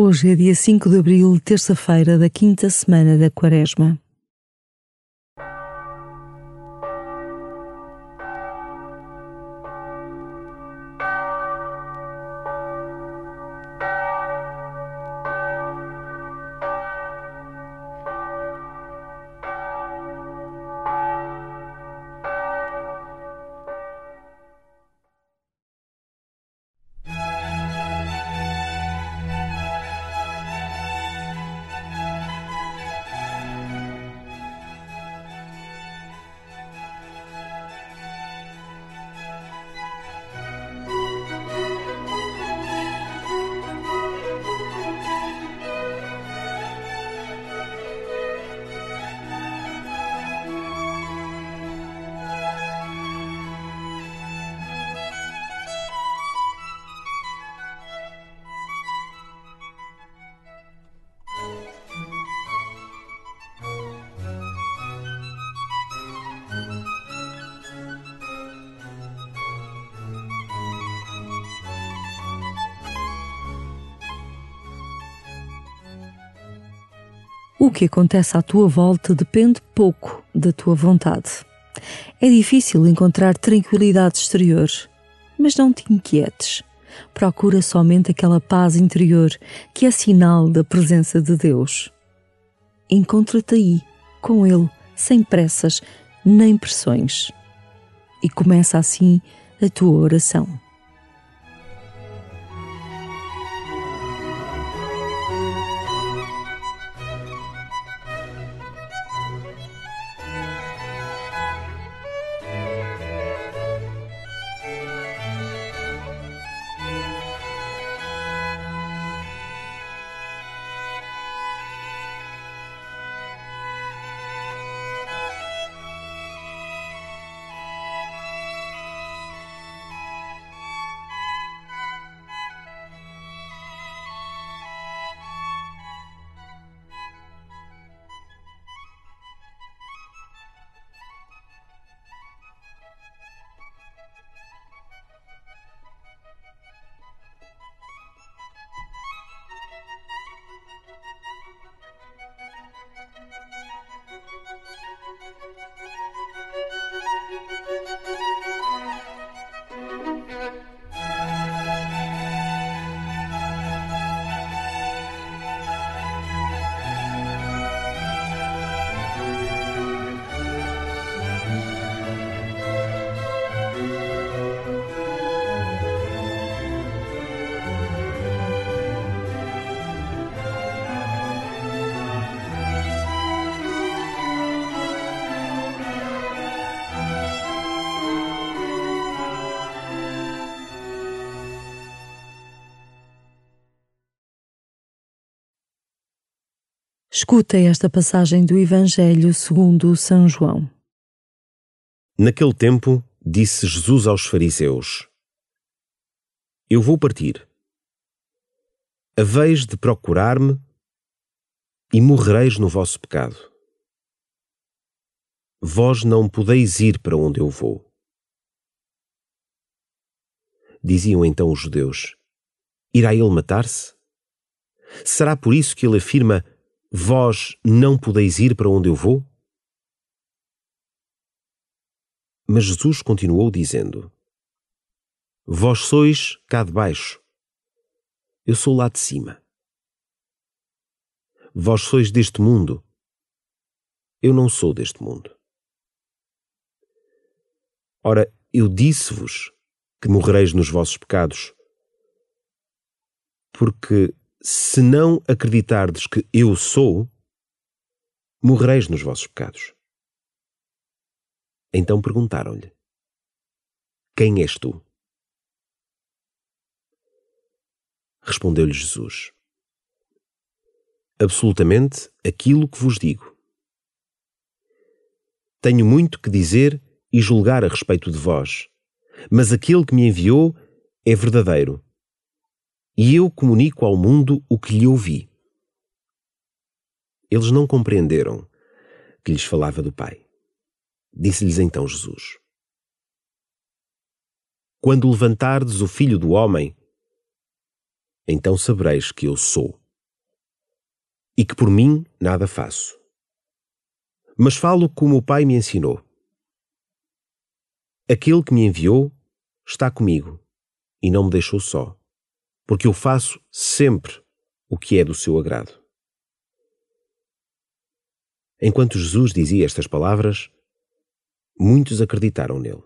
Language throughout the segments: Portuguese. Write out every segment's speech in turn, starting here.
Hoje é dia 5 de abril, terça-feira da quinta semana da Quaresma. O que acontece à tua volta depende pouco da tua vontade. É difícil encontrar tranquilidade exterior, mas não te inquietes. Procura somente aquela paz interior que é sinal da presença de Deus. Encontra-te aí, com Ele, sem pressas nem pressões. E começa assim a tua oração. Escuta esta passagem do Evangelho segundo São João. Naquele tempo, disse Jesus aos fariseus: Eu vou partir. Haveis de procurar-me e morrereis no vosso pecado. Vós não podeis ir para onde eu vou. Diziam então os judeus: Irá ele matar-se? Será por isso que ele afirma: Vós não podeis ir para onde eu vou? Mas Jesus continuou dizendo: Vós sois cá de baixo, eu sou lá de cima. Vós sois deste mundo, eu não sou deste mundo. Ora, eu disse-vos que morrereis nos vossos pecados, porque se não acreditardes que eu sou, morrereis nos vossos pecados. Então perguntaram-lhe: Quem és tu? Respondeu-lhe Jesus: Absolutamente aquilo que vos digo. Tenho muito que dizer e julgar a respeito de vós, mas aquele que me enviou é verdadeiro e eu comunico ao mundo o que lhe ouvi. Eles não compreenderam que lhes falava do Pai. Disse-lhes então Jesus: Quando levantardes o Filho do Homem, então sabereis que eu sou, e que por mim nada faço. Mas falo como o Pai me ensinou. Aquele que me enviou está comigo e não me deixou só, porque eu faço sempre o que é do seu agrado. Enquanto Jesus dizia estas palavras, muitos acreditaram nele.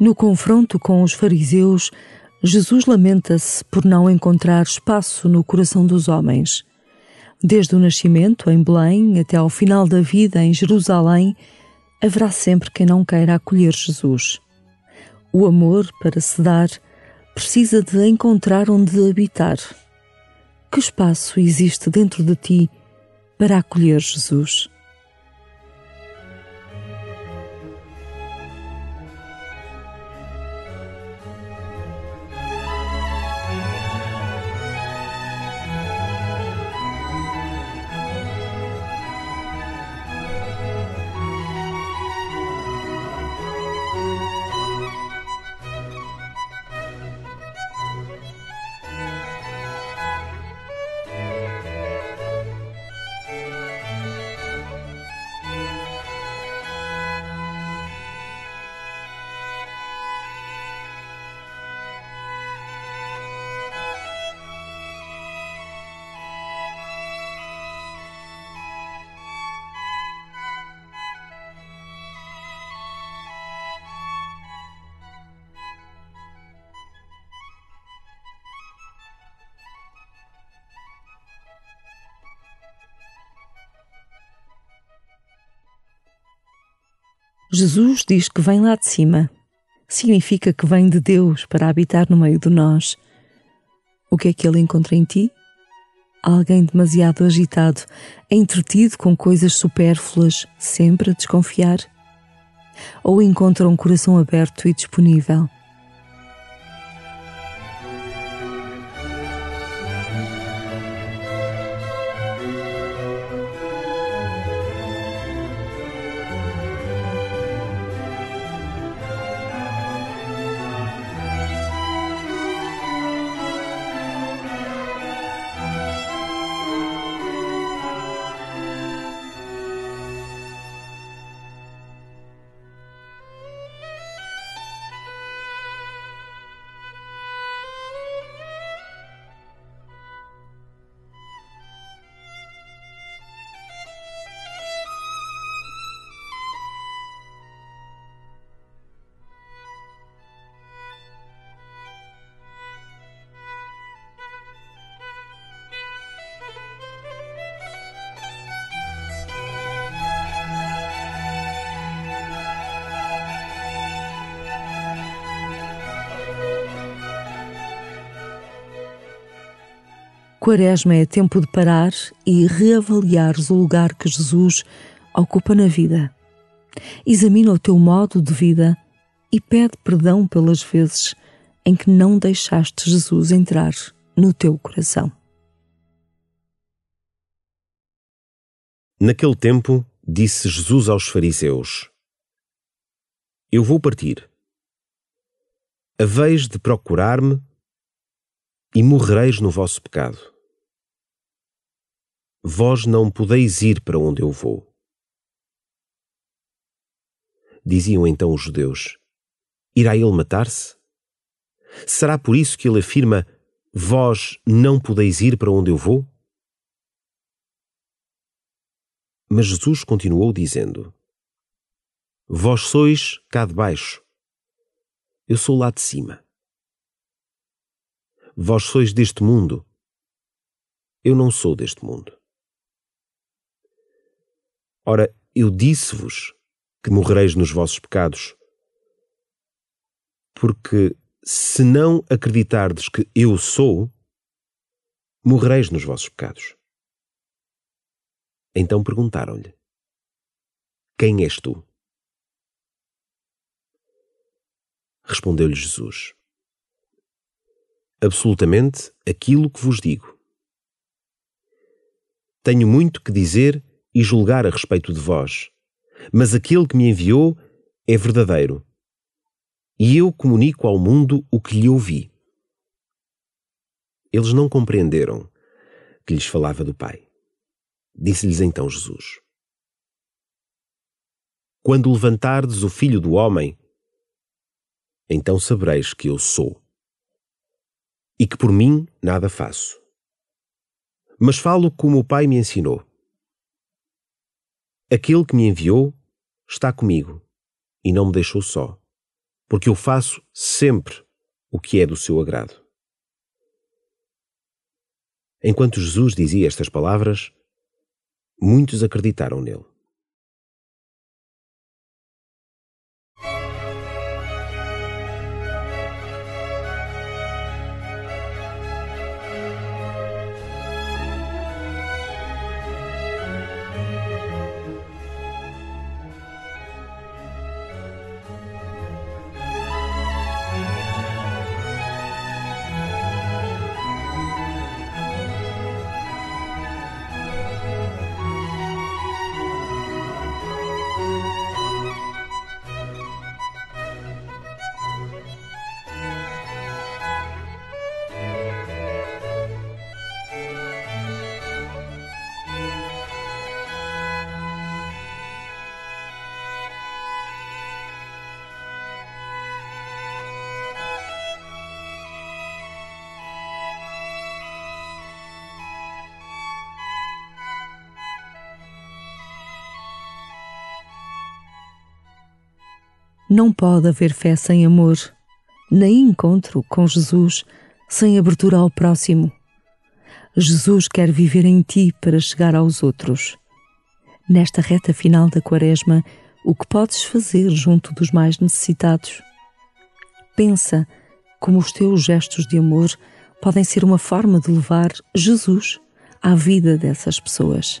No confronto com os fariseus, Jesus lamenta-se por não encontrar espaço no coração dos homens. Desde o nascimento em Belém até ao final da vida em Jerusalém, haverá sempre quem não queira acolher Jesus. O amor, para se dar, precisa de encontrar onde habitar. Que espaço existe dentro de ti para acolher Jesus? Jesus diz que vem lá de cima. Significa que vem de Deus para habitar no meio de nós. O que é que ele encontra em ti? Alguém demasiado agitado, entretido com coisas supérfluas, sempre a desconfiar? Ou encontra um coração aberto e disponível? Quaresma é tempo de parar e reavaliares o lugar que Jesus ocupa na vida. Examina o teu modo de vida e pede perdão pelas vezes em que não deixaste Jesus entrar no teu coração. Naquele tempo, disse Jesus aos fariseus: Eu vou partir. Haveis de procurar-me e morrereis no vosso pecado. Vós não podeis ir para onde eu vou. Diziam então os judeus: Irá ele matar-se? Será por isso que ele afirma: Vós não podeis ir para onde eu vou? Mas Jesus continuou dizendo: Vós sois cá de baixo, eu sou lá de cima. Vós sois deste mundo. Eu não sou deste mundo. Ora, eu disse-vos que morrereis nos vossos pecados. Porque se não acreditardes que eu sou, morrereis nos vossos pecados. Então perguntaram-lhe: Quem és tu? Respondeu-lhe Jesus: Absolutamente aquilo que vos digo. Tenho muito que dizer e julgar a respeito de vós, mas aquele que me enviou é verdadeiro. E eu comunico ao mundo o que lhe ouvi. Eles não compreenderam que lhes falava do Pai. Disse-lhes então Jesus: Quando levantardes o Filho do Homem, então sabereis que eu sou, e que por mim nada faço. Mas falo como o Pai me ensinou. Aquele que me enviou está comigo e não me deixou só, porque eu faço sempre o que é do seu agrado. Enquanto Jesus dizia estas palavras, muitos acreditaram nele. Não pode haver fé sem amor, nem encontro com Jesus sem abertura ao próximo. Jesus quer viver em ti para chegar aos outros. Nesta reta final da Quaresma, o que podes fazer junto dos mais necessitados? Pensa como os teus gestos de amor podem ser uma forma de levar Jesus à vida dessas pessoas.